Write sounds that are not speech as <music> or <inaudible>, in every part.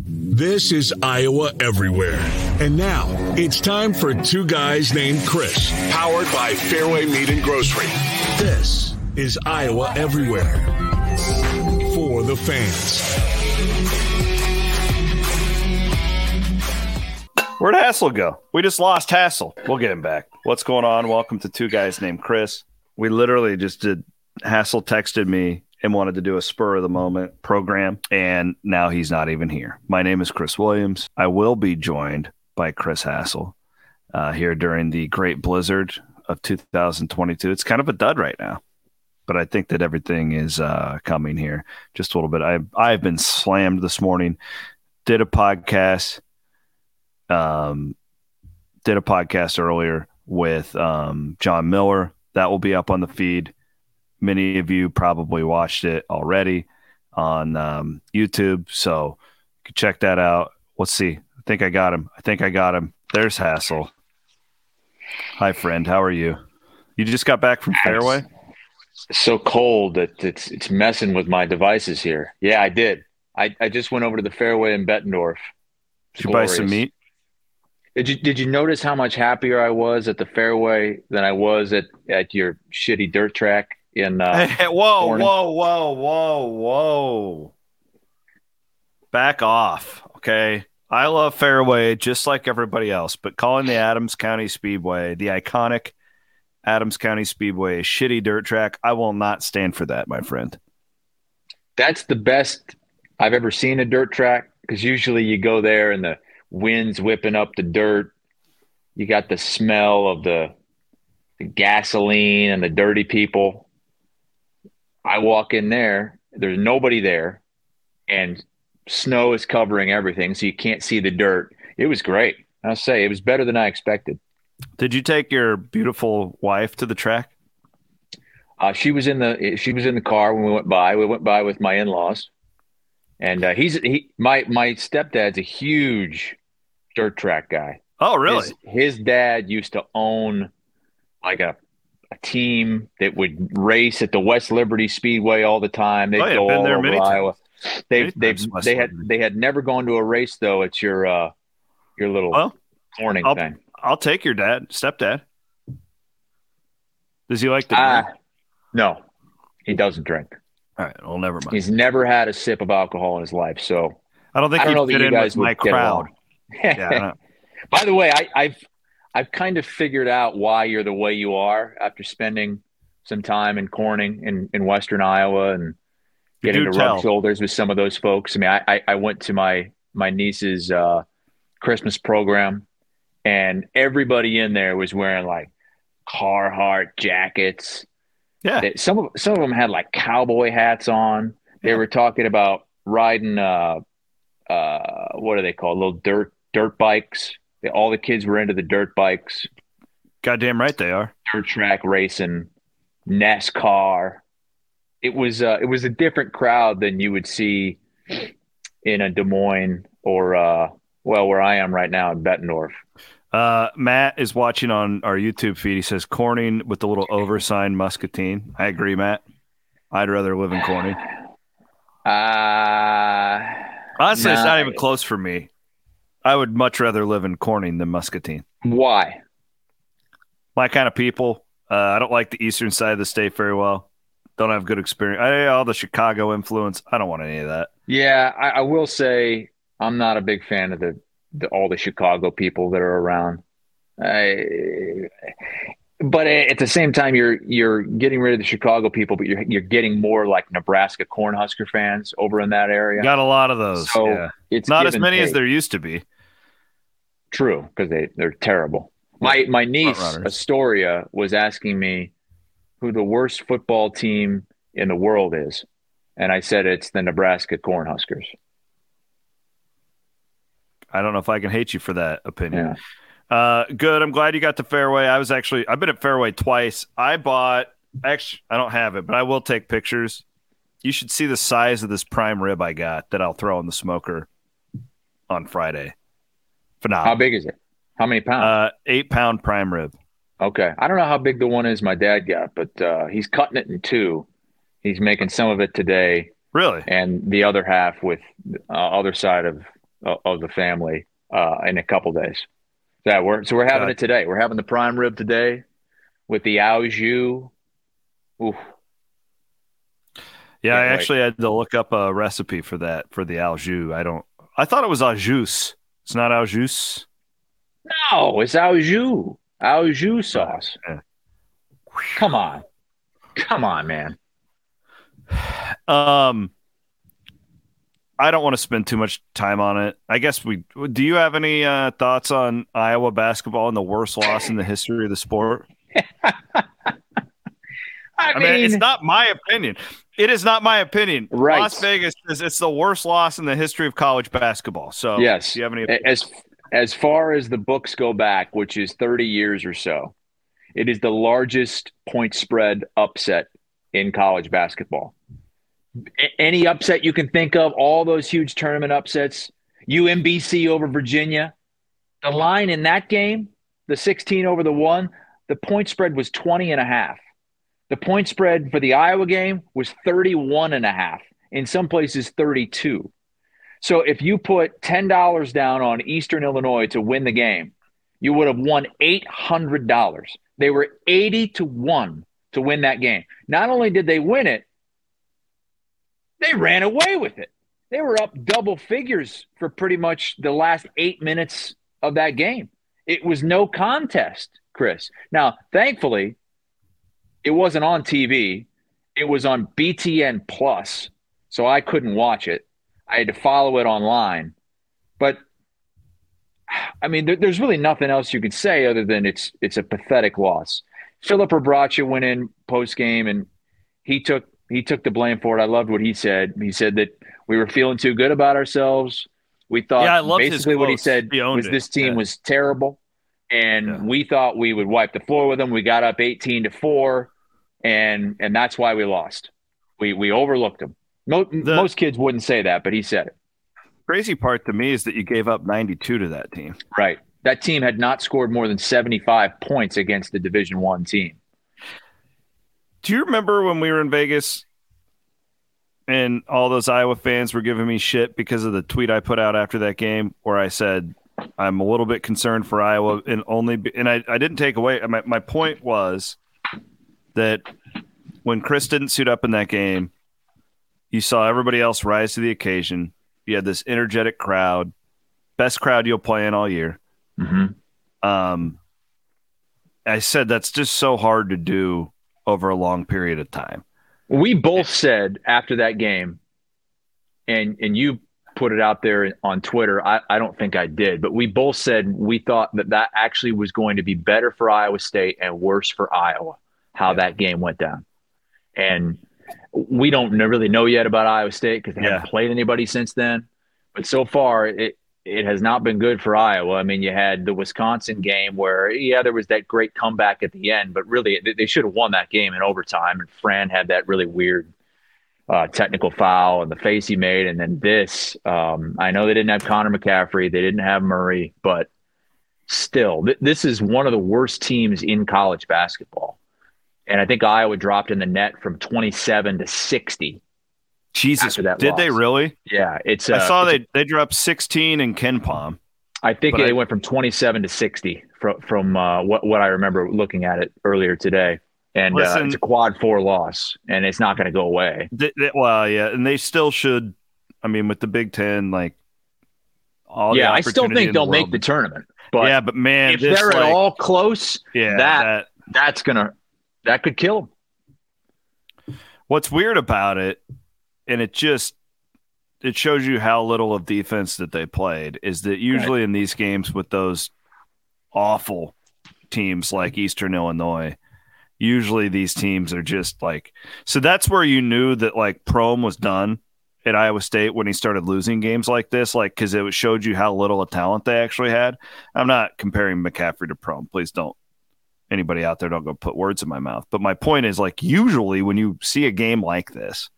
This is Iowa Everywhere. And now it's time for Two Guys Named Chris, powered by Fareway Meat and Grocery. This is Iowa Everywhere for the fans. Where'd Hassel go? We just lost Hassel. We'll get him back. What's going on? Welcome to Two Guys Named Chris. We literally just did. Hassel texted me and wanted to do a spur of the moment program, and now he's not even here. My name is Chris Williams. I will be joined by Chris Hassel uh, here during the Great Blizzard of 2022. It's kind of a dud right now, but I think that everything is uh, coming here just a little bit. I I've been slammed this morning. Did a podcast. Um, did a podcast earlier with um, John Miller. That will be up on the feed. Many of you probably watched it already on um, YouTube, so you can check that out. Let's see. I think I got him. I think I got him. There's Hassel. Hi, friend. How are you? You just got back from Fareway. It's so cold that it's it's messing with my devices here. Yeah, I did. I, I just went over to the Fareway in Bettendorf. Did you buy some meat? Did you did you notice how much happier I was at the Fareway than I was at at your shitty dirt track in? Uh, Hey, <laughs> whoa, whoa, whoa, whoa, whoa. Back off. Okay. I love Fareway just like everybody else, but calling the Adams County Speedway, the iconic Adams County Speedway, a shitty dirt track, I will not stand for that, my friend. that's the best I've ever seen a dirt track because usually you go there and the wind's whipping up the dirt. You got the smell of the, the gasoline and the dirty people. I walk in there, there's nobody there, and snow is covering everything, so you can't see the dirt. It was great. I'll say it was better than I expected. Did you take your beautiful wife to the track? Uh, she was in the she was in the car when we went by. We went by with my in laws, and uh, he's he my my stepdad's a huge dirt track guy. Oh, really? His, his dad used to own like a a team that would race at the West Liberty Speedway all the time. They'd Oh, yeah, go been all there over many times. Iowa. They Many they they had Liberty. they had never gone to a race though. It's your uh your little Well, morning I'll- thing. I'll take your dad, stepdad. Does he like to drink? no, he doesn't drink. All right, well, never mind. He's never had a sip of alcohol in his life. So I don't think I don't he'd know that fit you in guys with my would get crowd. <laughs> Yeah, By the way, I, I've I've kind of figured out why you're the way you are after spending some time in Corning in, in Western Iowa and getting to tell. rub shoulders with some of those folks. I mean, I, I, I went to my my niece's uh, Christmas program, and everybody in there was wearing like Carhartt jackets. yeah. They- some of some of them had like cowboy hats on. They Yeah. were talking about riding uh uh what are they called? Little dirt dirt bikes. All the kids were into the dirt bikes, Goddamn right they are. dirt track racing, NASCAR. It was uh it was a different crowd than you would see in a Des Moines or uh well where I am right now in Bettendorf. Uh, Matt is watching on our YouTube feed. He says Corning with the little oversigned muscatine. I agree, Matt. I'd rather live in Corning. Uh Honestly, it's not even close for me. I would much rather live in Corning than Muscatine. why? My kind of people. Uh, I don't like the eastern side of the state very well. Don't have good experience. I, all the Chicago influence. I don't want any of that. Yeah, I, I will say I'm not a big fan of the, the all the Chicago people that are around. I, but at the same time, you're you're getting rid of the Chicago people, but you're you're getting more like Nebraska Cornhusker fans over in that area. Got a lot of those. So yeah. it's not as many as there used to be. True, because they they're terrible. My my niece Astoria was asking me who the worst football team in the world is, and I said it's the Nebraska Cornhuskers. I don't know if I can hate you for that opinion. Yeah. Uh, good. I'm glad you got to Fareway. I was actually I've been at Fareway twice. I bought actually I don't have it, but I will take pictures. You should see the size of this prime rib I got that I'll throw in the smoker on Friday. Phenomenal. How big is it? How many pounds? Uh, eight pound prime rib. Okay. I don't know how big the one is my dad got, but uh, he's cutting it in two. He's making some of it today. Really? And the other half with uh, other side of of the family uh, in a couple days. That we're so we're having it today. We're having the prime rib today with the au jus. Oof. Yeah, I actually had to look up a recipe for that for the au jus. I don't. I thought it was au jus. It's not au jus. No, it's au jus. Au jus sauce. Come on. Come on, man. Um I don't want to spend too much time on it. I guess we do you have any uh, thoughts on Iowa basketball and the worst loss in the history of the sport? <laughs> I, I mean, mean, it's not my opinion. It is not my opinion. Right. Las Vegas is it's the worst loss in the history of college basketball. So yes, do you have any as as far as the books go back, which is 30 years or so, it is the largest point spread upset in college basketball. A- any upset you can think of, all those huge tournament upsets, UMBC over Virginia, the line in that game, the 16 over the 1, the point spread was 20 and a half. The point spread for the Iowa game was 31 and a half, in some places 32. So if you put $10 down on Eastern Illinois to win the game, you would have won $800. They were 80 to 1 to win that game. Not only did they win it, they ran away with it. They were up double figures for pretty much the last eight minutes of that game. It was no contest, Chris. Now, thankfully, it wasn't on TV. It was on BTN Plus, so I couldn't watch it. I had to follow it online. But I mean, there, there's really nothing else you could say other than it's it's a pathetic loss. Filip Rebraca went in post game and he took he took the blame for it. I loved what he said. He said that we were feeling too good about ourselves. We thought yeah, basically what he said he was this team yeah. was terrible, and yeah. we thought we would wipe the floor with them. We got up eighteen to four and and that's why we lost. We we overlooked them. No, the, most kids wouldn't say that, but he said it. Crazy part to me is that you gave up 92 to that team. Right. That team had not scored more than 75 points against the Division 1 team. Do you remember when we were in Vegas and all those Iowa fans were giving me shit because of the tweet I put out after that game where I said I'm a little bit concerned for Iowa and only and I, I didn't take away my, my point was that when Chris didn't suit up in that game, you saw everybody else rise to the occasion. You had this energetic crowd, best crowd you'll play in all year. Mm-hmm. Um, I said that's just so hard to do over a long period of time. We both said after that game, and and you put it out there on Twitter. I, I don't think I did, but we both said we thought that that actually was going to be better for Iowa State and worse for Iowa how that game went down. And we don't really know yet about Iowa State because they yeah. haven't played anybody since then. But so far, it it has not been good for Iowa. I mean, you had the Wisconsin game where, yeah, there was that great comeback at the end, but really they should have won that game in overtime. And Fran had that really weird uh, technical foul and the face he made. And then this, um, I know they didn't have Connor McCaffery, they didn't have Murray, but still, th- this is one of the worst teams in college basketball and I think Iowa dropped in the net from 27 to 60. Jesus, did loss. they really? Yeah, it's. Uh, I saw it's, they they dropped 16 in KenPom. I think they I, went from 27 to 60 from from uh, what what I remember looking at it earlier today. And uh, it's a quad four loss, and it's not going to go away. Well, yeah, and they still should. I mean, with the Big Ten, like all yeah, I still think they'll the make the tournament. But yeah, but man, if they're like, at all close, yeah, that, that that's gonna that could kill them. What's weird about it, and it just it shows you how little of defense that they played, is that usually right. in these games with those awful teams like Eastern Illinois, usually these teams are just like so that's where you knew that like Prohm was done at Iowa State when he started losing games like this, like because it showed you how little of talent they actually had. I'm not comparing McCaffery to Prohm. Please don't. Anybody out there don't go put words in my mouth. But my point is like usually when you see a game like this,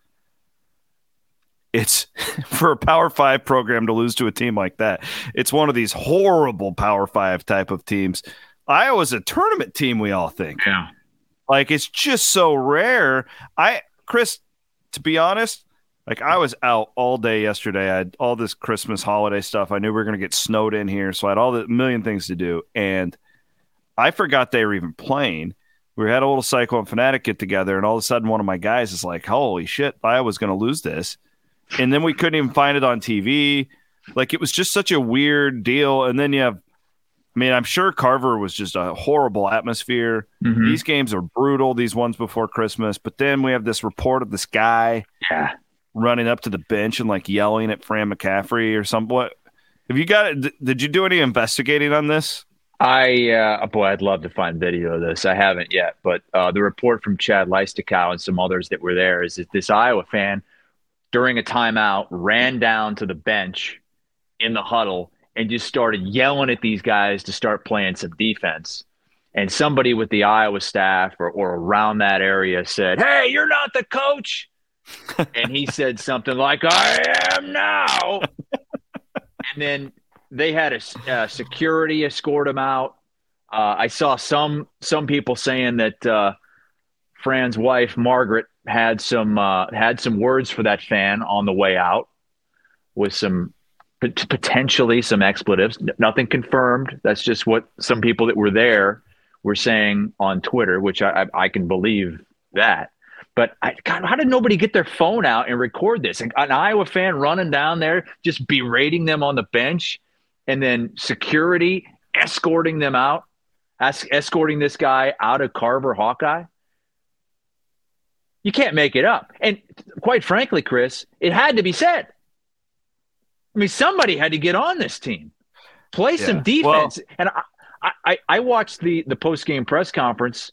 it's <laughs> for a power five program to lose to a team like that. It's one of these horrible power five type of teams. Iowa's a tournament team, we all think. Yeah. Like it's just so rare. I Chris, to be honest, like I was out all day yesterday. I had all this Christmas holiday stuff. I knew we were gonna get snowed in here, so I had all the million things to do, and I forgot they were even playing. We had a little Cyclone Fanatic get together, and all of a sudden, one of my guys is like, "Holy shit, Iowa's gonna lose this," and then we couldn't even find it on TV. Like it was just such a weird deal. And then you have I mean, I'm sure Carver was just a horrible atmosphere. Mm-hmm. These games are brutal, these ones before Christmas. But then we have this report of this guy yeah. running up to the bench and like yelling at Fran McCaffery or something. What have you got? Did you do any investigating on this? I, uh, boy, I'd love to find video of this. I haven't yet. But uh, the report from Chad Leistikow and some others that were there is that this Iowa fan during a timeout ran down to the bench in the huddle and just started yelling at these guys to start playing some defense. And somebody with the Iowa staff or, or around that area said, Hey, you're not the coach. <laughs> and he said something like, I am now. <laughs> and then they had a uh, security escort him out. Uh, I saw some some people saying that uh, Fran's wife Margaret had some uh, had some words for that fan on the way out with some potentially some expletives. Nothing confirmed. That's just what some people that were there were saying on Twitter, which I, I, can believe that. But I, God, how did nobody get their phone out and record this? An, an Iowa fan running down there, just berating them on the bench, and then security escorting them out, es- escorting this guy out of Carver Hawkeye. You can't make it up. And quite frankly, Chris, it had to be said. I mean, somebody had to get on this team, play yeah. some defense. Well, and I, I, I watched the the post game press conference,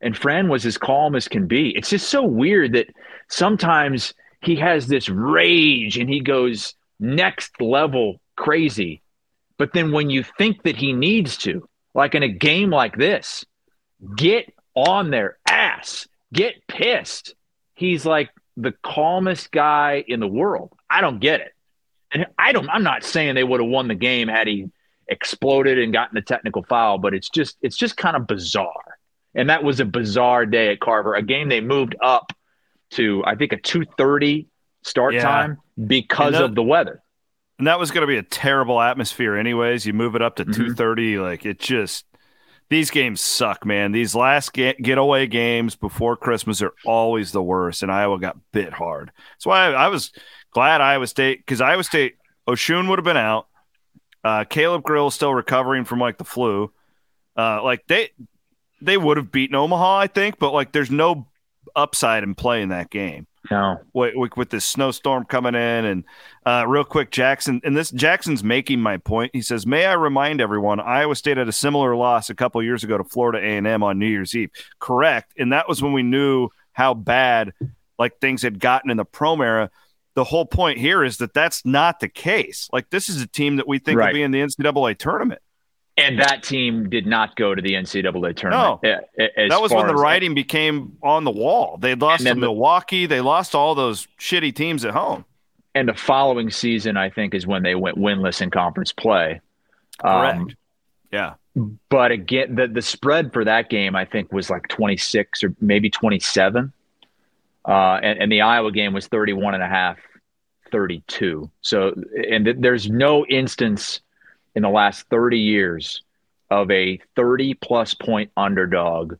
and Fran was as calm as can be. It's just so weird that sometimes he has this rage and he goes next level crazy, but then when you think that he needs to, like in a game like this, get on their ass, get pissed. He's like the calmest guy in the world. I don't get it. And I don't. I'm not saying they would have won the game had he exploded and gotten a technical foul, but it's just it's just kind of bizarre. And that was a bizarre day at Carver, a game they moved up to I think a 2:30 start yeah. time because that, of the weather. And that was going to be a terrible atmosphere anyways. You move it up to mm-hmm. 2:30 like it just these games suck, man. These last get, getaway games before Christmas are always the worst, and Iowa got bit hard. That's why I, I was glad Iowa State because Iowa State Oshun would have been out. Uh, Caleb Grill is still recovering from like the flu. Uh, like they they would have beaten Omaha, I think, but like there's no upside in playing that game. No, with, with, with this snowstorm coming in, and uh, real quick, Jackson, and this Jackson's making my point. He says, "May I remind everyone, Iowa State had a similar loss a couple years ago to Florida A and M on New Year's Eve. Correct, and that was when we knew how bad like things had gotten in the Prohm era the whole point here is that that's not the case. Like this is a team that we think right. will be in the NCAA tournament. And that team did not go to the NCAA tournament. No, that was when the writing became on the wall. They lost to Milwaukee. They lost all those shitty teams at home. And the following season, I think, is when they went winless in conference play. Correct. Um, yeah. But again, the, the spread for that game, I think, was like 26 or maybe 27. Uh, and, and, the Iowa game was 31 and a half, 32. So, and th- there's no instance in the last 30 years of a 30 plus point underdog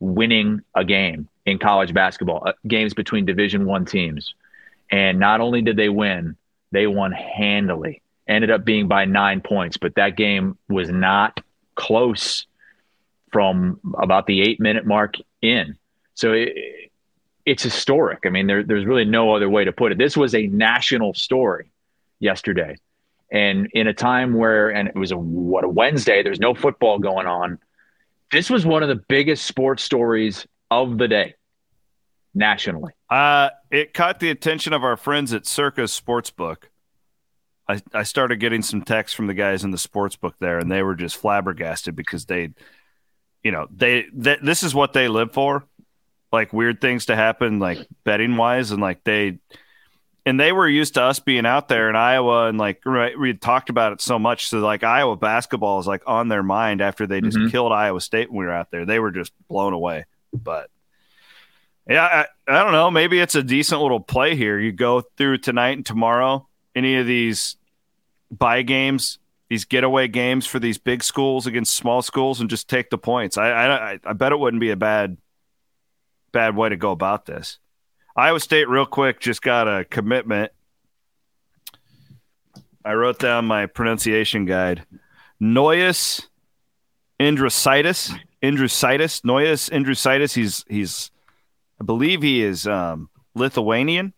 winning a game in college basketball, uh, games between Division 1 teams. And not only did they win, they won handily. Ended up being by 9 points, but that game was not close from about the 8 minute mark in. So it, it's historic. I mean, there, there's really no other way to put it. This was a national story yesterday. And in a time where, and it was a what a Wednesday, there's no football going on. This was one of the biggest sports stories of the day nationally. Uh, it caught the attention of our friends at Circus Sportsbook. I, I started getting some texts from the guys in the sports book there, and they were just flabbergasted because they, you know, they, they this is what they live for like weird things to happen, like betting wise, and like they and they were used to us being out there in Iowa and like right, we had talked about it so much. So like Iowa basketball is like on their mind after they just mm-hmm. killed Iowa State when we were out there. They were just blown away. But yeah, I, I don't know. Maybe it's a decent little play here. You go through tonight and tomorrow. Any of these buy games, these getaway games for these big schools against small schools, and just take the points. I I, I bet it wouldn't be a bad bad way to go about this. Iowa State, real quick, just got a commitment. I wrote down my pronunciation guide. Nojus Indrusaitis. Indrusaitis. Noyes Indrusitis. He's he's I believe he is um, Lithuanian,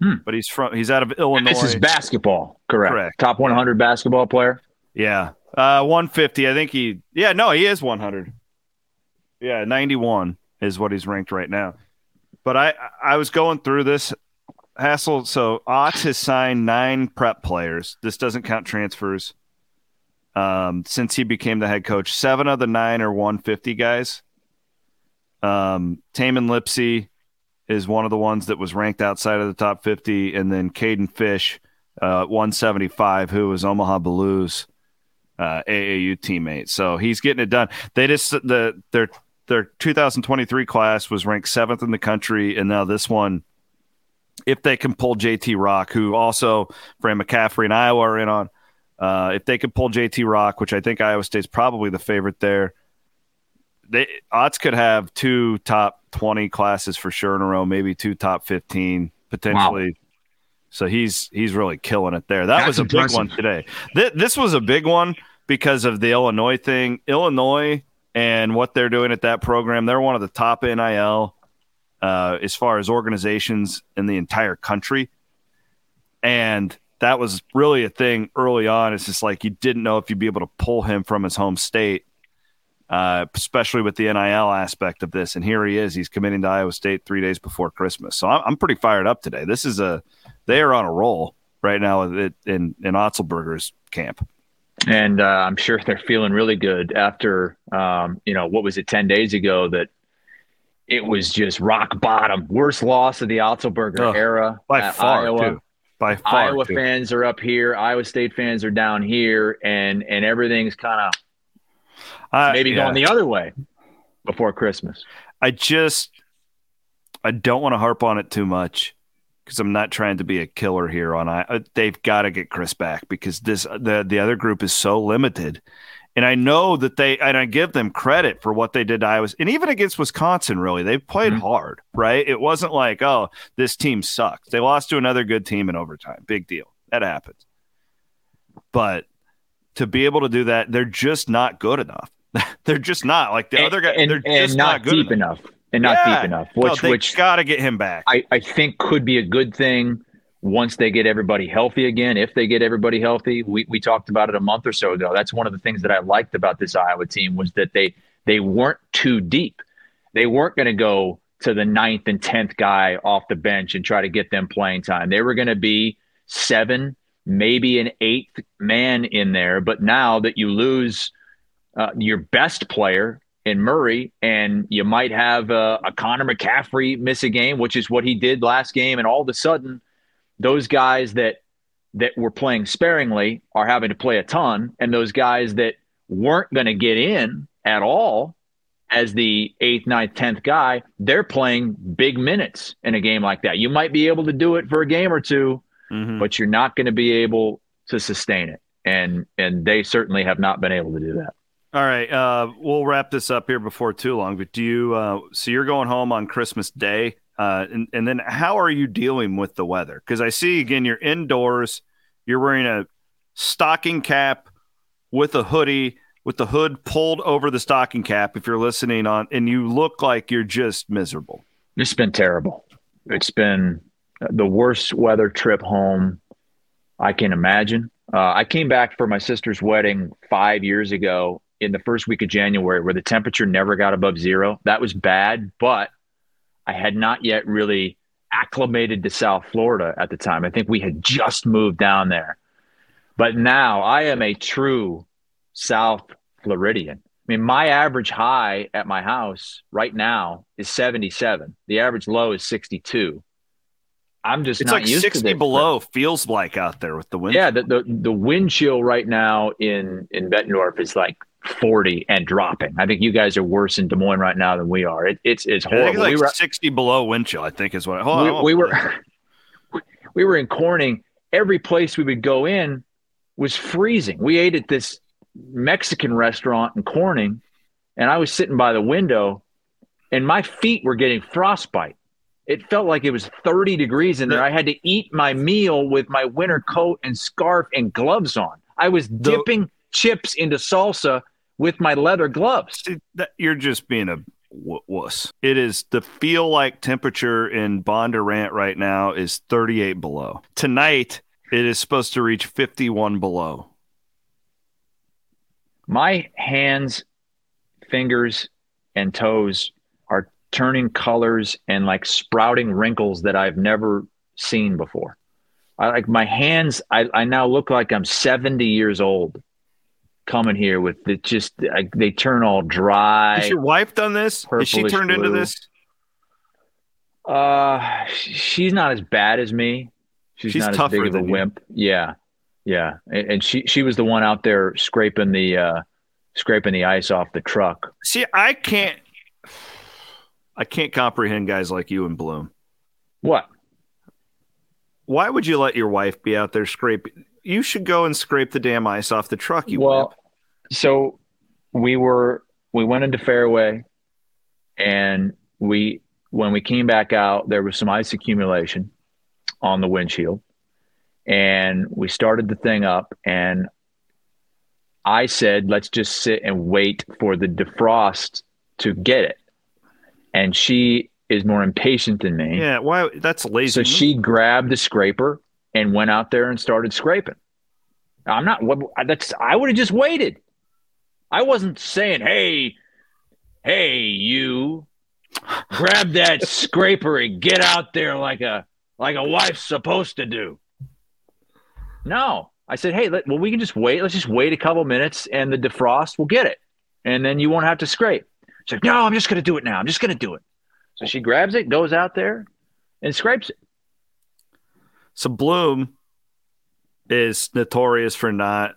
hmm. but he's from he's out of Illinois. This is basketball, correct? Correct. Top 100 basketball player. Yeah, uh, 150. I think he. Yeah, no, he is 100. Yeah, 91 is what he's ranked right now. But I I was going through this hassle. So Otz has signed nine prep players. This doesn't count transfers. Um, since he became the head coach, seven of the nine are 150 guys. Um, Tamin Lipsey is one of the ones that was ranked outside of the top 50, and then Kayden Fish, uh, 175, who was Omaha Blues uh, AAU teammate. So he's getting it done. They just the their their 2023 class was ranked seventh in the country, and now this one, if they can pull JT Rock, who also Fran McCaffery and Iowa are in on, uh, if they can pull JT Rock, which I think Iowa State's probably the favorite there, they odds could have two top 20 classes for sure in a row, maybe two top 15 potentially. Wow. So he's he's really killing it there. That That's was a impressive. big one today. Th- this was a big one because of the Illinois thing. Illinois and what they're doing at that program. They're one of the top NIL uh, as far as organizations in the entire country. And that was really a thing early on. It's just like you didn't know if you'd be able to pull him from his home state, uh, especially with the NIL aspect of this. And here he is. He's committing to Iowa State three days before Christmas. So I'm, I'm pretty fired up today. This is a, they are on a roll right now in, in Otzelberger's camp and uh, I'm sure they're feeling really good after um, you know what was it ten days ago that it was just rock bottom, worst loss of the Otzelberger oh, era by far. Iowa. Too. By far, Iowa too. fans are up here, Iowa State fans are down here, and and everything's kind of uh, maybe yeah. going the other way before Christmas. I just I don't want to harp on it too much because I'm not trying to be a killer here on I. Uh, they've got to get Chris back because this the the other group is so limited, and I know that they and I give them credit for what they did to Iowa and even against Wisconsin. Really, they played mm-hmm. hard, right? It wasn't like oh this team sucks. They lost to another good team in overtime. Big deal. That happens. But to be able to do that, they're just not good enough. <laughs> they're just not like the and, other guys. They're just not, not deep enough. enough and not yeah. deep enough. Which no, which got to get him back. I, I think could be a good thing once they get everybody healthy again. If they get everybody healthy, we we talked about it a month or so ago. That's one of the things that I liked about this Iowa team was that they they weren't too deep. They weren't going to go to the ninth and tenth guy off the bench and try to get them playing time. They were going to be seven, maybe an eighth man in there. But now that you lose uh, your best player in Murray, and you might have a, a Connor McCaffery miss a game, which is what he did last game, and all of a sudden, those guys that that were playing sparingly are having to play a ton, and those guys that weren't going to get in at all as the eighth, ninth, tenth guy, they're playing big minutes in a game like that. You might be able to do it for a game or 2 mm-hmm. but you're not going to be able to sustain it, and and they certainly have not been able to do that. All right, uh, we'll wrap this up here before too long. But do you? Uh, so you're going home on Christmas Day, uh, and and then how are you dealing with the weather? Because I see again, you're indoors. You're wearing a stocking cap with a hoodie, with the hood pulled over the stocking cap. If you're listening on, and you look like you're just miserable. It's been terrible. It's been the worst weather trip home I can imagine. Uh, I came back for my sister's wedding five years ago in the first week of January where the temperature never got above zero. That was bad, but I had not yet really acclimated to South Florida at the time. I think we had just moved down there. But now I am a true South Floridian. I mean, my average high at my house right now is 77. The average low is 62. I'm just it's like used 60 to this. below feels like out there with the wind. Yeah, the, the the wind chill right now in in Bettendorf is like 40 and dropping. I think you guys are worse in Des Moines right now than we are. It, it's it's I horrible. it's like we were 60 below wind chill. I think is what. Hold on, we, hold we were <laughs> we were in Corning. Every place we would go in was freezing. We ate at this Mexican restaurant in Corning, and I was sitting by the window, and my feet were getting frostbite. It felt like it was 30 degrees in there. I had to eat my meal with my winter coat and scarf and gloves on. I was dipping chips into salsa with my leather gloves. You're just being a w- wuss. It is the feel like temperature in Bondurant right now is 38 below. Tonight it is supposed to reach 51 below. My hands, fingers, and toes turning colors and like sprouting wrinkles that I've never seen before. I like my hands. I, I now look like I'm 70 years old coming here with the just I, they turn all dry. Has your wife done this? Has she turned into this? Uh, she's not as bad as me. She's, She's not as big of a than you. wimp. Yeah, yeah. And, and she she was the one out there scraping the uh, scraping the ice off the truck. See, I can't. I can't comprehend guys like you and Bloom. What? Why would you let your wife be out there scraping? You should go and scrape the damn ice off the truck. You well, wimp. so we were we went into Fareway, and we when we came back out, there was some ice accumulation on the windshield, and we started the thing up, and I said, "Let's just sit and wait for the defrost to get it," and she is more impatient than me. Yeah, why? That's lazy. So she grabbed the scraper and went out there and started scraping. I'm not. What that's. I would have just waited. I wasn't saying, "Hey, hey, you, grab that <laughs> scraper and get out there like a like a wife's supposed to do." No, I said, "Hey, let, well, we can just wait. Let's just wait a couple minutes, and the defrost will get it, and then you won't have to scrape." She's like, "No, I'm just going to do it now. I'm just going to do it." So she grabs it, goes out there, and scrapes it. So Bloom is notorious for not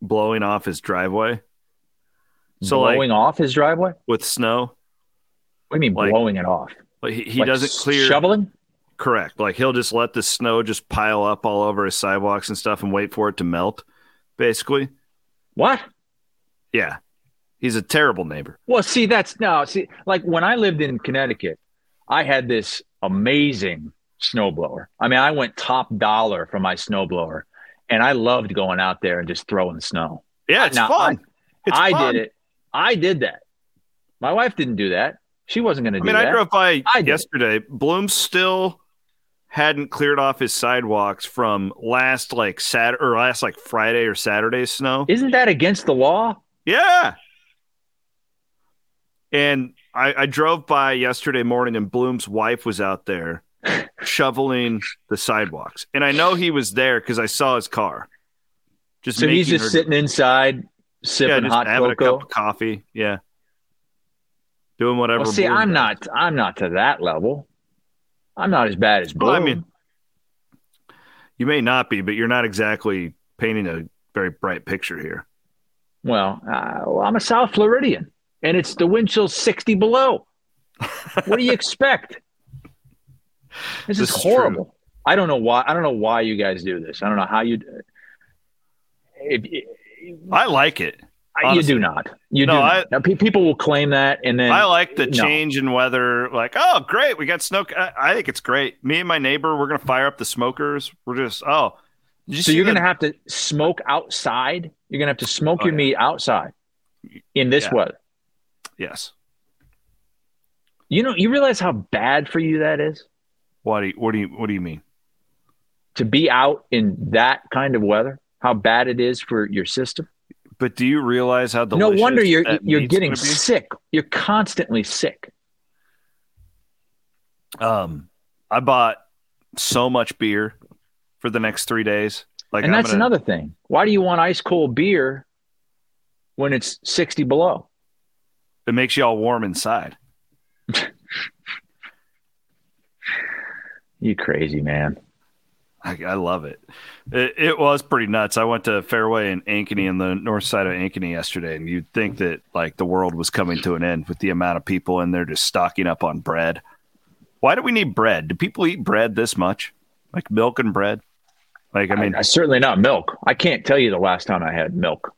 blowing off his driveway. So blowing like off his driveway. with snow, What do you mean like- blowing it off? like he, he Like doesn't clear shoveling. correct. Like he'll just let the snow just pile up all over his sidewalks and stuff and wait for it to melt. Basically, What? yeah, he's a terrible neighbor. Well, see, that's no. See, like when I lived in Connecticut, I had this amazing snowblower. I mean, I went top dollar for my snowblower, and I loved going out there and just throwing snow. Yeah, it's Now, fun. It's I fun. did it. I did that. My wife didn't do that. She wasn't going to I do mean, that. I drove by I yesterday. Bloom still hadn't cleared off his sidewalks from last like Saturday or last like Friday or Saturday snow. Isn't that against the law? Yeah. And I, I drove by yesterday morning and Bloom's wife was out there shoveling the sidewalks. And I know he was there because I saw his car. Just So he's just her- sitting inside yeah, sipping just hot having a cocoa. cup of coffee. Yeah. Doing whatever. Well, see, Bloom I'm does. not. I'm not to that level. I'm not as bad as Bloom. Well, I mean, you may not be, but you're not exactly painting a very bright picture here. Well, uh, well, I'm a South Floridian, and it's the wind chill 60 below. what do you expect? This, This is is horrible. I don't know why. I don't know why you guys do this. I don't know how you. If, I like it. you do not. You No, do. I- not. Now, pe- people will claim that, and then I like the no. change in weather. Like, oh, great, we got snow. I, I think it's great. Me and my neighbor, we're gonna fire up the smokers. We're just, oh, you So you're the- going to have to smoke outside. You're going to have to smoke Oh, your yeah. meat outside in this Yeah. weather. Yes. You know, you realize how bad for you that is What do you, what do you, what do you mean? to be out in that kind of weather. How bad it is for your system. But do you realize how the no wonder you're you're getting sick. You're constantly sick. Um, I bought so much beer for the next three days. Like, and I'm that's gonna- another thing. Why do you want ice cold beer when it's 60 below? It makes you all warm inside. You crazy man. I, I love it. it. It was pretty nuts. I went to Fareway in Ankeny in the north side of Ankeny yesterday, and you'd think that like the world was coming to an end with the amount of people in there just stocking up on bread. Why do we need bread? Do people eat bread this much? Like milk and bread? Like I mean, I, certainly not milk. I can't tell you the last time I had milk.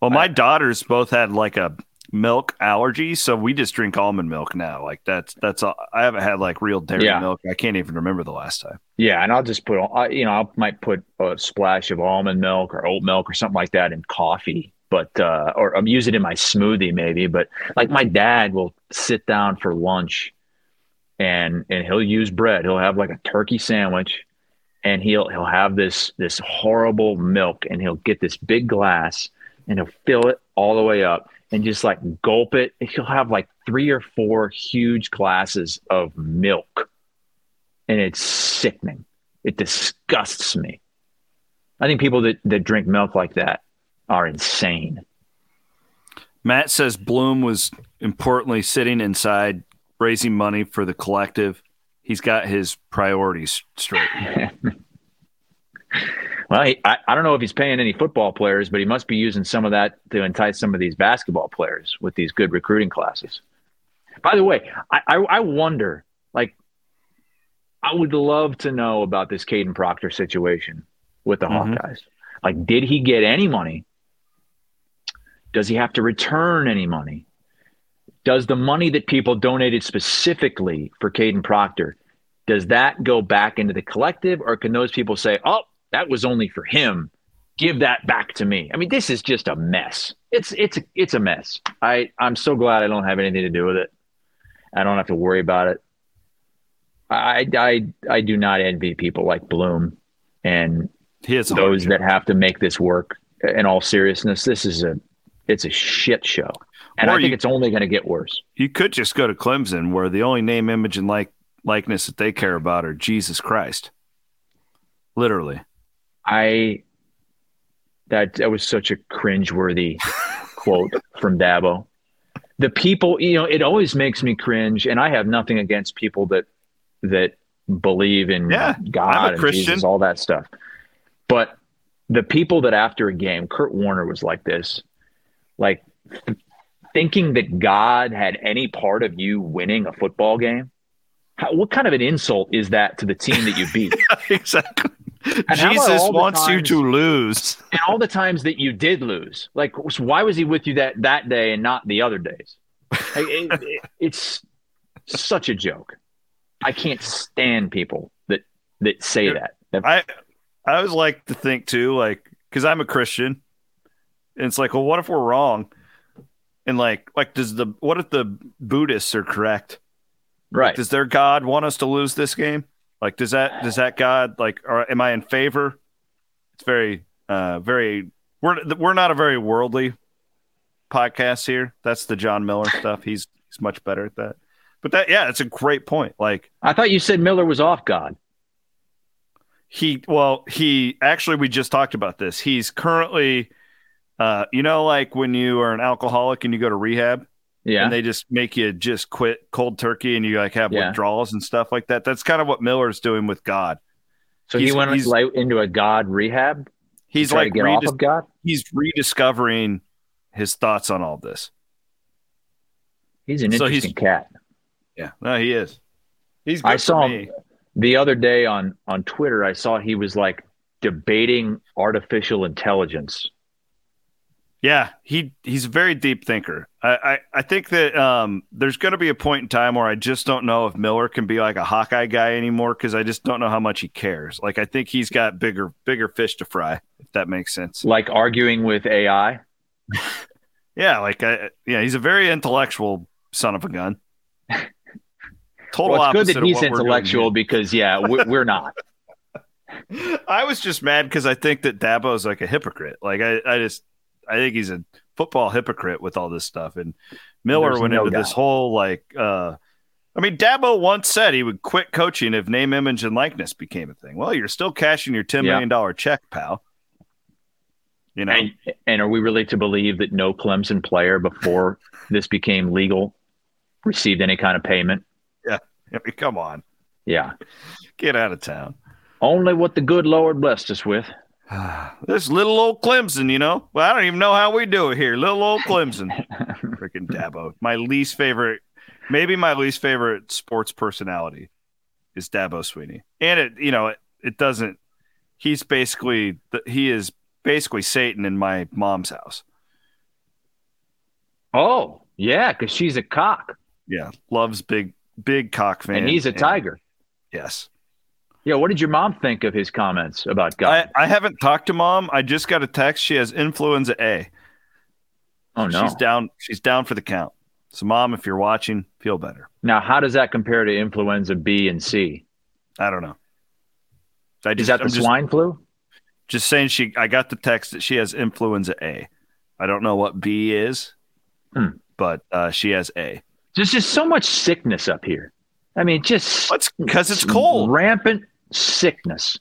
well, my daughters both had like a milk allergy, so we just drink almond milk now. Like that's that's all. I haven't had like real dairy Yeah. milk. I can't even remember the last time. Yeah, and I'll just put, I- you know, I might put a splash of almond milk or oat milk or something like that in coffee, but uh, or I'm use it in my smoothie maybe. But like my dad will sit down for lunch, and and he'll use bread. He'll have like a turkey sandwich, and he'll he'll have this this horrible milk, and he'll get this big glass, and he'll fill it all the way up, and just like gulp it. He'll have like three or four huge glasses of milk and it's sickening. It disgusts me. I think people that, that drink milk like that are insane. Matt says Bloom was importantly sitting inside raising money for the collective. He's got his priorities straight. <laughs> Well, he, I, I don't know if he's paying any football players, but he must be using some of that to entice some of these basketball players with these good recruiting classes. By the way, I, I, I wonder, like, I would love to know about this Kadyn Proctor situation with the Mhm. Hawkeyes. Like, did he get any money? Does he have to return any money? Does the money that people donated specifically for Kadyn Proctor, does that go back into the collective, or can those people say, "Oh, that was only for him. Give that back to me." I mean, this is just a mess. It's it's it's a mess. I I'm so glad I don't have anything to do with it. I don't have to worry about it. I I I do not envy people like Bloom and those that have to make this work. In all seriousness, this is a it's a shit show, and Or I think you- it's only going to get worse. You could just go to Clemson, where the only name, image, and like likeness that they care about are Jesus Christ. Literally. I that that was such a cringeworthy quote from Dabo. The people, you know, it always makes me cringe, and I have nothing against people that that believe in Yeah, God and Christian. Jesus, all that stuff. But the people that after a game, Kurt Warner was like this, like thinking that God had any part of you winning a football game. How, what kind of an insult is that to the team that you beat? <laughs> exactly. Jesus wants you to lose. <laughs> and all the times that you did lose, like why was he with you that that day and not the other days? Like, it- <laughs> it- it's such a joke. I can't stand people that that say that. That- I I always like to think too, like, because I'm a Christian, and it's like, well, what if we're wrong? And like, like, does the what if the Buddhists are correct? right. Does their God want us to lose this game? Like, does that does that God like? Or am I in favor? It's very, uh, very. We're we're not a very worldly podcast here. That's the John Miller stuff. He's he's much better at that. But that, yeah, it's a great point. Like I thought you said Miller was off God. he, well, he actually, we just talked about this. He's currently, uh, you know, like when you are an alcoholic and you go to rehab. Yeah. and they just make you just quit cold turkey and you like have Yeah. withdrawals and stuff like that. That's kind of what Miller's doing with God. so he went he's- like into a God rehab. He's like get redis- off of God. he's rediscovering his thoughts on all this. He's an So he's- interesting cat. Yeah, no, he is. He's. I saw me. him the other day on on Twitter. I saw he was like debating artificial intelligence Yeah, he he's a very deep thinker. I I, I think that um, there's going to be a point in time where I just don't know if Miller can be like a Hawkeye guy anymore because I just don't know how much he cares. Like I think he's got bigger bigger fish to fry. If that makes sense. Like arguing with AI. <laughs> yeah, like I, yeah, he's a very intellectual son of a gun. Total <laughs> well, it's good that he's intellectual because yeah, we're, we're not. <laughs> I was just mad because I think that Dabo is like a hypocrite. Like I, I just I think he's a football hypocrite with all this stuff. And Miller There's went no into this whole like uh I mean, Dabo once said he would quit coaching if name, image, and likeness became a thing. Well, you're still cashing your ten million dollar check, pal. You know, and, and, are we really to believe that no Clemson player before <laughs> this became legal received any kind of payment? Yeah, I mean, come on. Yeah, get out of town. Only what the good Lord blessed us with. <sighs> this little old Clemson, you know. Well, I don't even know how we do it here. Little old Clemson, <laughs> freaking Dabo. My least favorite, maybe my least favorite sports personality is Dabo Swinney, and it, you know, it, it doesn't. He's basically he is basically Satan in my mom's house. Oh yeah, because she's a cock. Yeah, loves big big cock fan, and he's a tiger. yes. Yeah, what did your mom think of his comments about God? I, I haven't talked to mom. I just got a text. She has influenza A. Oh no, she's down. She's down for the count. So, mom, if you're watching, feel better. Now, how does that compare to influenza B and C? I don't know. I just, Is that the I'm swine just, flu? Just saying, she. I got the text that she has influenza A. I don't know what B is, hmm. but uh, she has A. There's just so much sickness up here. I mean, just because it's cold, rampant sickness.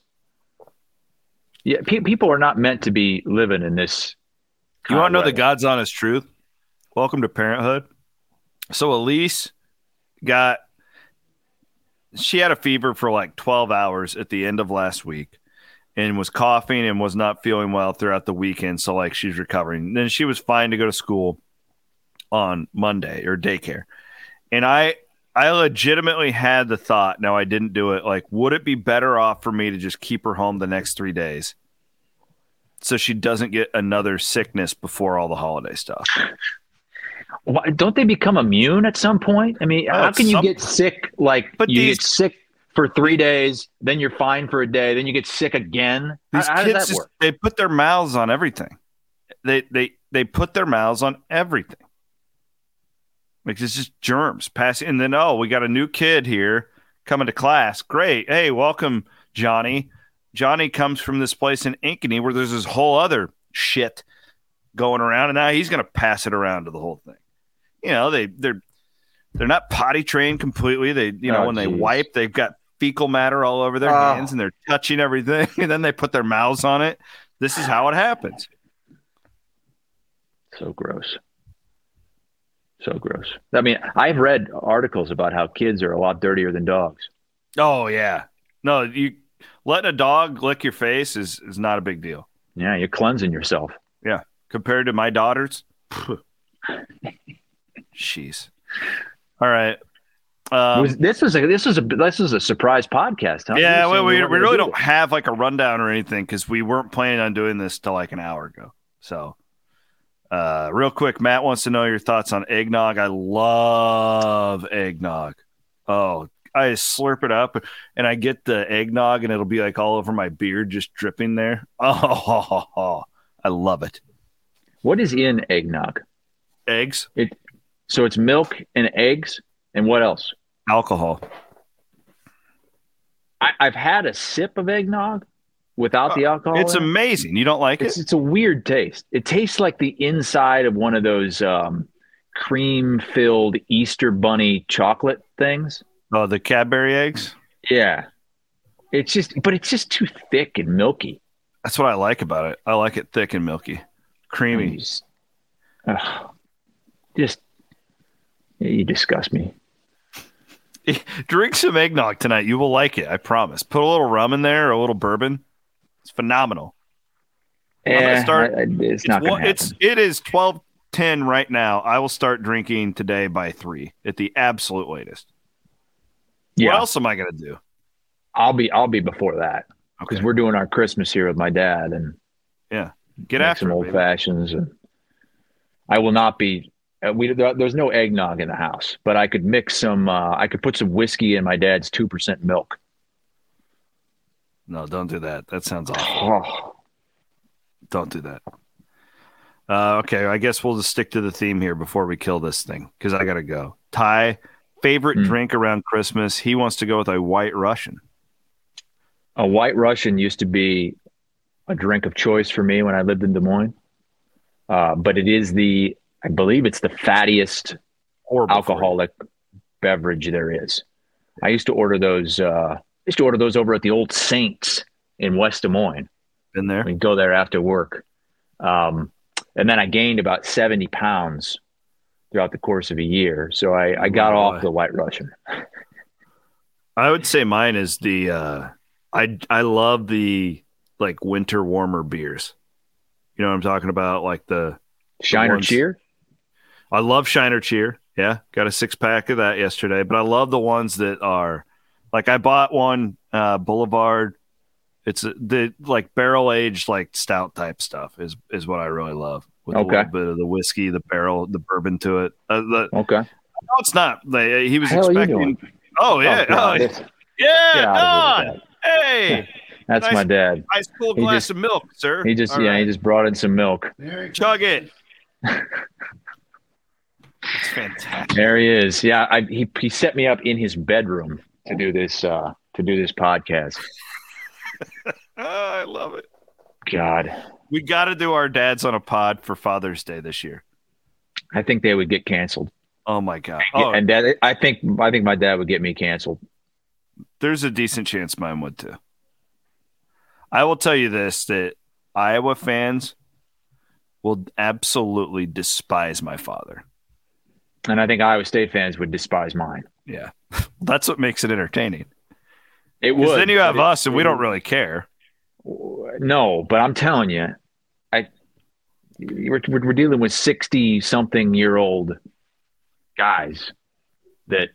Yeah, pe- people are not meant to be living in this. You want to know the God's honest truth? Welcome to parenthood. So Elise got she had a fever for like 12 hours at the end of last week and was coughing and was not feeling well throughout the weekend. So like she's recovering. And then she was fine to go to school on Monday or daycare. And I I legitimately had the thought. Now I didn't do it. Like, would it be better off for me to just keep her home the next three days, so she doesn't get another sickness before all the holiday stuff? Why, don't they become immune at some point? I mean, oh, how can you get sick? Like, but you these, get sick for three days, then you're fine for a day, then you get sick again. These how, how kids just, they put their mouths on everything. They they they put their mouths on everything. Like it's just germs passing. And then, oh, we got a new kid here coming to class. Great. Hey, welcome, Johnny. Johnny comes from this place in Ankeny where there's this whole other shit going around, and now he's going to pass it around to the whole thing. You know, they they're they're not potty trained completely. They you know oh, when geez. they wipe, they've got fecal matter all over their oh. hands, and they're touching everything, <laughs> and then they put their mouths on it. This is how it happens. So gross. So gross. I mean, I've read articles about how kids are a lot dirtier than dogs. Oh yeah. No, you letting a dog lick your face is is not a big deal. Yeah, you're cleansing yourself. Yeah. Compared to my daughters. Jeez. All right. Um, was, this is a this is a this is a surprise podcast. Huh? Yeah, well, we, we really do not have like a rundown or anything because we weren't planning on doing this till like an hour ago. So uh, real quick, Matt wants to know your thoughts on eggnog. I love eggnog. Oh, I slurp it up and I get the eggnog and it'll be like all over my beard, just dripping there. <laughs> Oh, I love it. What is in eggnog? Eggs. It so it's milk and eggs and what else? Alcohol. I, I've had a sip of eggnog without the alcohol. It's amazing. You don't like it's, it? It's a weird taste. It tastes like the inside of one of those um, cream filled Easter bunny chocolate things. Oh, the Cadbury eggs? Yeah. It's just, but it's just too thick and milky. That's what I like about it. I like it thick and milky, creamy. Just, uh, just you disgust me. <laughs> Drink some eggnog tonight. You will like it. I promise. Put a little rum in there, a little bourbon. It's phenomenal. Yeah, start. I, it's not. It's, it's it is twelve ten right now. I will start drinking today by three at the absolute latest. Yeah. What else am I going to do? I'll be I'll be before that because okay. we're doing our Christmas here with my dad and yeah, get after some old fashions and I will not be. Uh, we there, there's no eggnog in the house, but I could mix some. Uh, I could put some whiskey in my dad's two percent milk. No, don't do that. That sounds awful. Oh, Don't do that. Uh, okay, I guess we'll just stick to the theme here before we kill this thing because I gotta go. Ty, favorite Hmm. drink around Christmas? He wants to go with a White Russian. a White Russian used to be a drink of choice for me when I lived in Des Moines, uh, but it is the. I believe it's the fattiest Horrible alcoholic beverage there is. I used to order those. Uh, I used to order those over at the Old Saints in West Des Moines. Been there? We'd go there after work, um, and then I gained about seventy pounds throughout the course of a year. So I, I got Oh, off the White Russian. I would say mine is the. Uh, I I love the like winter warmer beers. You know what I'm talking about? Like the Shiner ones- Cheer. I love Shiner Cheer. Yeah, got a six pack of that yesterday. But I love the ones that are like I bought one uh, Boulevard. It's the like barrel aged like stout type stuff is is what I really love. With a little bit of the whiskey, the barrel, the bourbon to it. Uh, the, Okay. no, it's not. Like, he was Hell expecting. Oh yeah, Oh, God, oh, this- yeah, get out Don. Hey, <laughs> That's Nice. my dad. ice cold glass just- of milk, sir. He just All yeah, right. he just brought in some milk. chug it. <laughs> It's fantastic. There he is. Yeah, I, he he set me up in his bedroom to do this uh, to do this podcast. Oh, <laughs> I love it. God, We got to do our dads on a pod for Father's Day this year. I think they would get canceled. Oh my god! Oh, and dad, I think I think my dad would get me canceled. there's a decent chance mine would too. I will tell you this: that Iowa fans will absolutely despise my father. And I think Iowa State fans would despise mine. Yeah, <laughs> that's what makes it entertaining. It would. then you have it- us, and we don't really care. No, but I'm telling you, I we're, we're dealing with sixty something year old guys that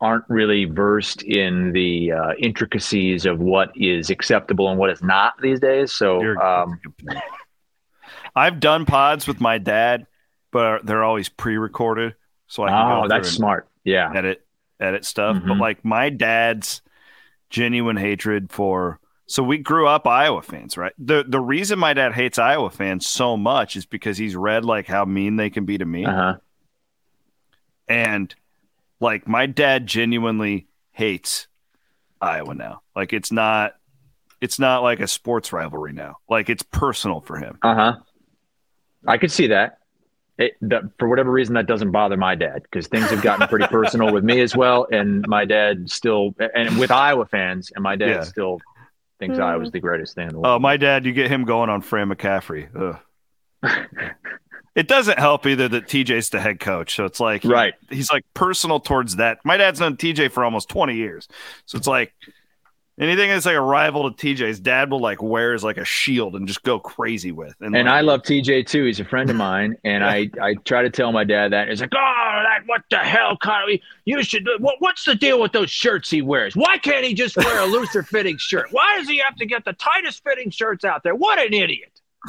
aren't really versed in the uh, intricacies of what is acceptable and what is not these days. So, um, I've done pods with my dad, but they're always pre-recorded, so I can oh, that's through smart. Yeah, edit edit stuff. But Mhm. like my dad's genuine hatred for so we grew up Iowa fans, right? The the reason my dad hates Iowa fans so much is because he's read like how mean they can be to me. uh huh. And like my dad genuinely hates Iowa now. Like it's not it's not like a sports rivalry now. Like it's personal for him. Uh huh. I could see that. It, that. For whatever reason, that doesn't bother my dad because things have gotten pretty personal with me as well. And my dad still, and with Iowa fans, and my dad Yeah. still thinks hmm. Iowa's the greatest thing in the world. Oh, my dad, you get him going on Fran McCaffery. Ugh. <laughs> it doesn't help either that TJ's the head coach. So it's like he- Right. he's like personal towards that. My dad's known TJ for almost 20 years. So it's like anything that's like a rival to TJ's dad will like wear wears like a shield and just go crazy with. and like, I love TJ too. He's a friend of mine, <laughs> and I I try to tell my dad that. He's like, "Oh, that what the hell, Kyle? You should. What, what's the deal with those shirts he wears? Why can't he just wear a looser fitting shirt? Why does he have to get the tightest fitting shirts out there? What an idiot!" <sighs>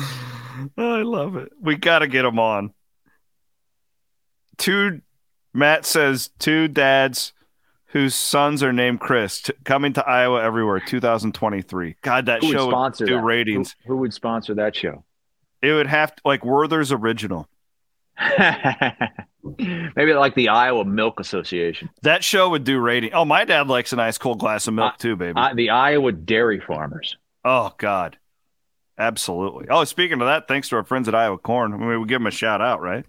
I love it. We got to get him on. Two, Matt says two dads whose sons are named Chris t- coming to Iowa everywhere 2023. God, that Who show would sponsor do that? ratings. Who, who would sponsor that show? It would have to like Werther's original. <laughs> Maybe like the Iowa Milk Association, That show would do rating. Oh, my dad likes a nice cold glass of milk too, baby. I, the Iowa Dairy Farmers. oh God, absolutely. Oh, speaking of that, thanks to our friends at Iowa Corn. I mean, we would give them a shout out, right?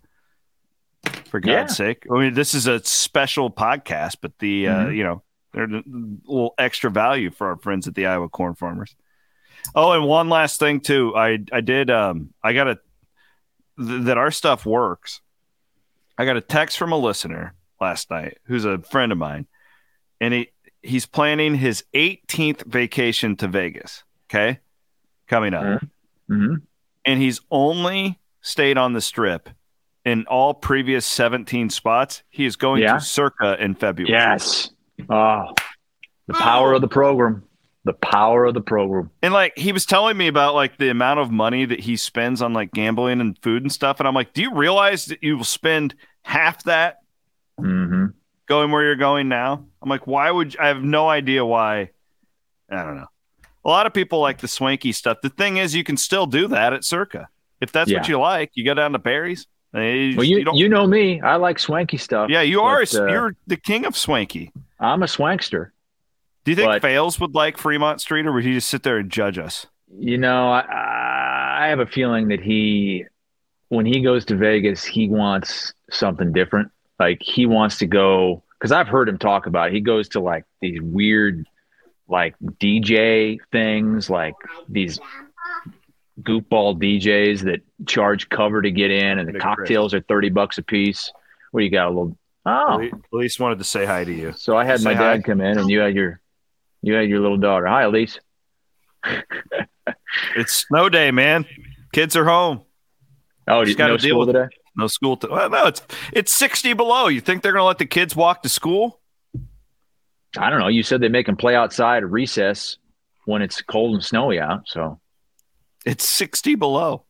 For God's Yeah. sake. I mean, this is a special podcast, but the uh, Mhm. you know, they're a little extra value for our friends at the Iowa Corn Farmers. Oh, and one last thing too. I I did um I got a th- that our stuff works. I got a text from a listener last night who's a friend of mine, and he he's planning his 18th vacation to Vegas. Okay, coming up, Mhm. hmm and he's only stayed on the strip in all previous 17 spots. He is going Yeah. to Circa in February. Yes. Oh, the power of the program. The power of the program. And like he was telling me about like the amount of money that he spends on like gambling and food and stuff. And I'm like, do you realize that you will spend half that hmm going where you're going now? I'm like, why would you? I have no idea why. I don't know. A lot of people like the swanky stuff. The thing is, you can still do that at Circa if that's what you like. You go down to Barry's. You, Well, you you, don't- know me. I like swanky stuff. yeah, you are. but, uh, you're the king of swanky. I'm a swankster. Do you think but- Fails would like Fremont Street, or would he just sit there and judge us? You know, I, I have a feeling that he, when he goes to Vegas, he wants something different. Like he wants to go because I've heard him talk about. It. He goes to like these weird, like DJ things, like these goofball DJs that charge cover to get in, and the Chris. cocktails are thirty bucks a piece. Where you got a little. Oh, Elise wanted to say hi to you. so I had Say my hi. dad come in, and you had your, you had your little daughter. Hi, Elise. <laughs> It's snow day, man. Kids are home. Oh, you gotta no deal school with- today? No school. To, well, no, it's it's sixty below. You think they're going to let the kids walk to school? I don't know. You said they make them play outside recess when it's cold and snowy out. So It's sixty below.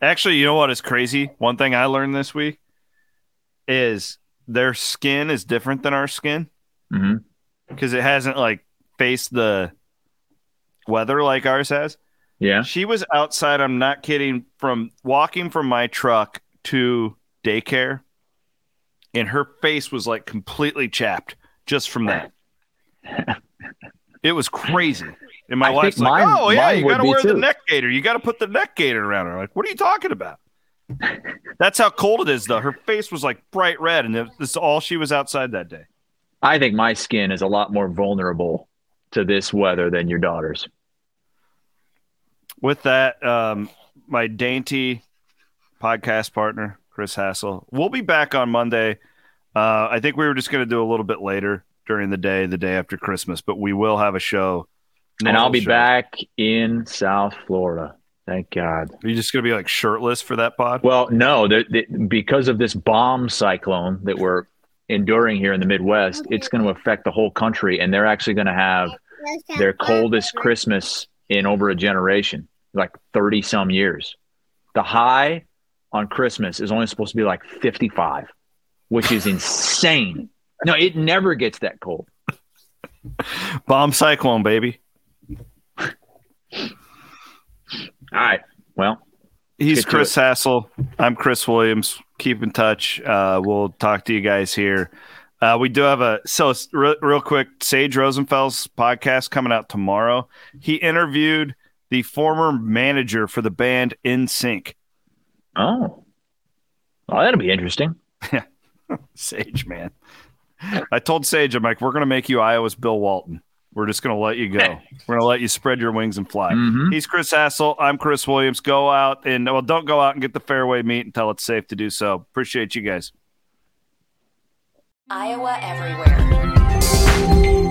Actually, you know what is crazy? One thing I learned this week is their skin is different than our skin mm-hmm. because it hasn't like faced the weather like ours has. yeah, She was outside, I'm not kidding, from walking from my truck to daycare, and her face was like completely chapped just from that. <laughs> it was crazy. And my I wife's like, mine- Oh, yeah, you got to wear the neck gaiter. You got to put the neck gaiter around her. Like, what are you talking about? That's how cold it is, though. Her face was like bright red, and this is all she was outside that day. I think my skin is a lot more vulnerable to this weather than your daughter's. with that, um, my dainty podcast partner, Chris Hassel, we'll be back on Monday. Uh, I think we were just going to do a little bit later during the day, the day after Christmas, but we will have a show. And I'll oh, be show. back in South Florida. Thank God. Are you just going to be like shirtless for that pod? Well, no, the, the, because of this bomb cyclone that we're enduring here in the Midwest, it's going to affect the whole country, and they're actually going to have their coldest Christmas in over a generation, like 30 some years. The high on Christmas is only supposed to be like 55, which is insane. No, it never gets that cold. <laughs> Bomb cyclone, baby. All right. Well, He's Chris Hassel. I'm Chris Williams. Keep in touch. Uh, we'll talk to you guys here. Uh, we do have a so re- real quick. Sage Rosenfels podcast coming out tomorrow. He interviewed the former manager for the band NSYNC. oh, well, that'll be interesting. Yeah. <laughs> Sage, man. I told Sage, I'm like, we're gonna make you Iowa's Bill Walton. We're just gonna let you go. <laughs> We're gonna let you spread your wings and fly. Mhm. He's Chris Hassel. I'm Chris Williams. Go out and well, don't go out and get the Fareway meat until it's safe to do so. Appreciate you guys. Iowa Everywhere.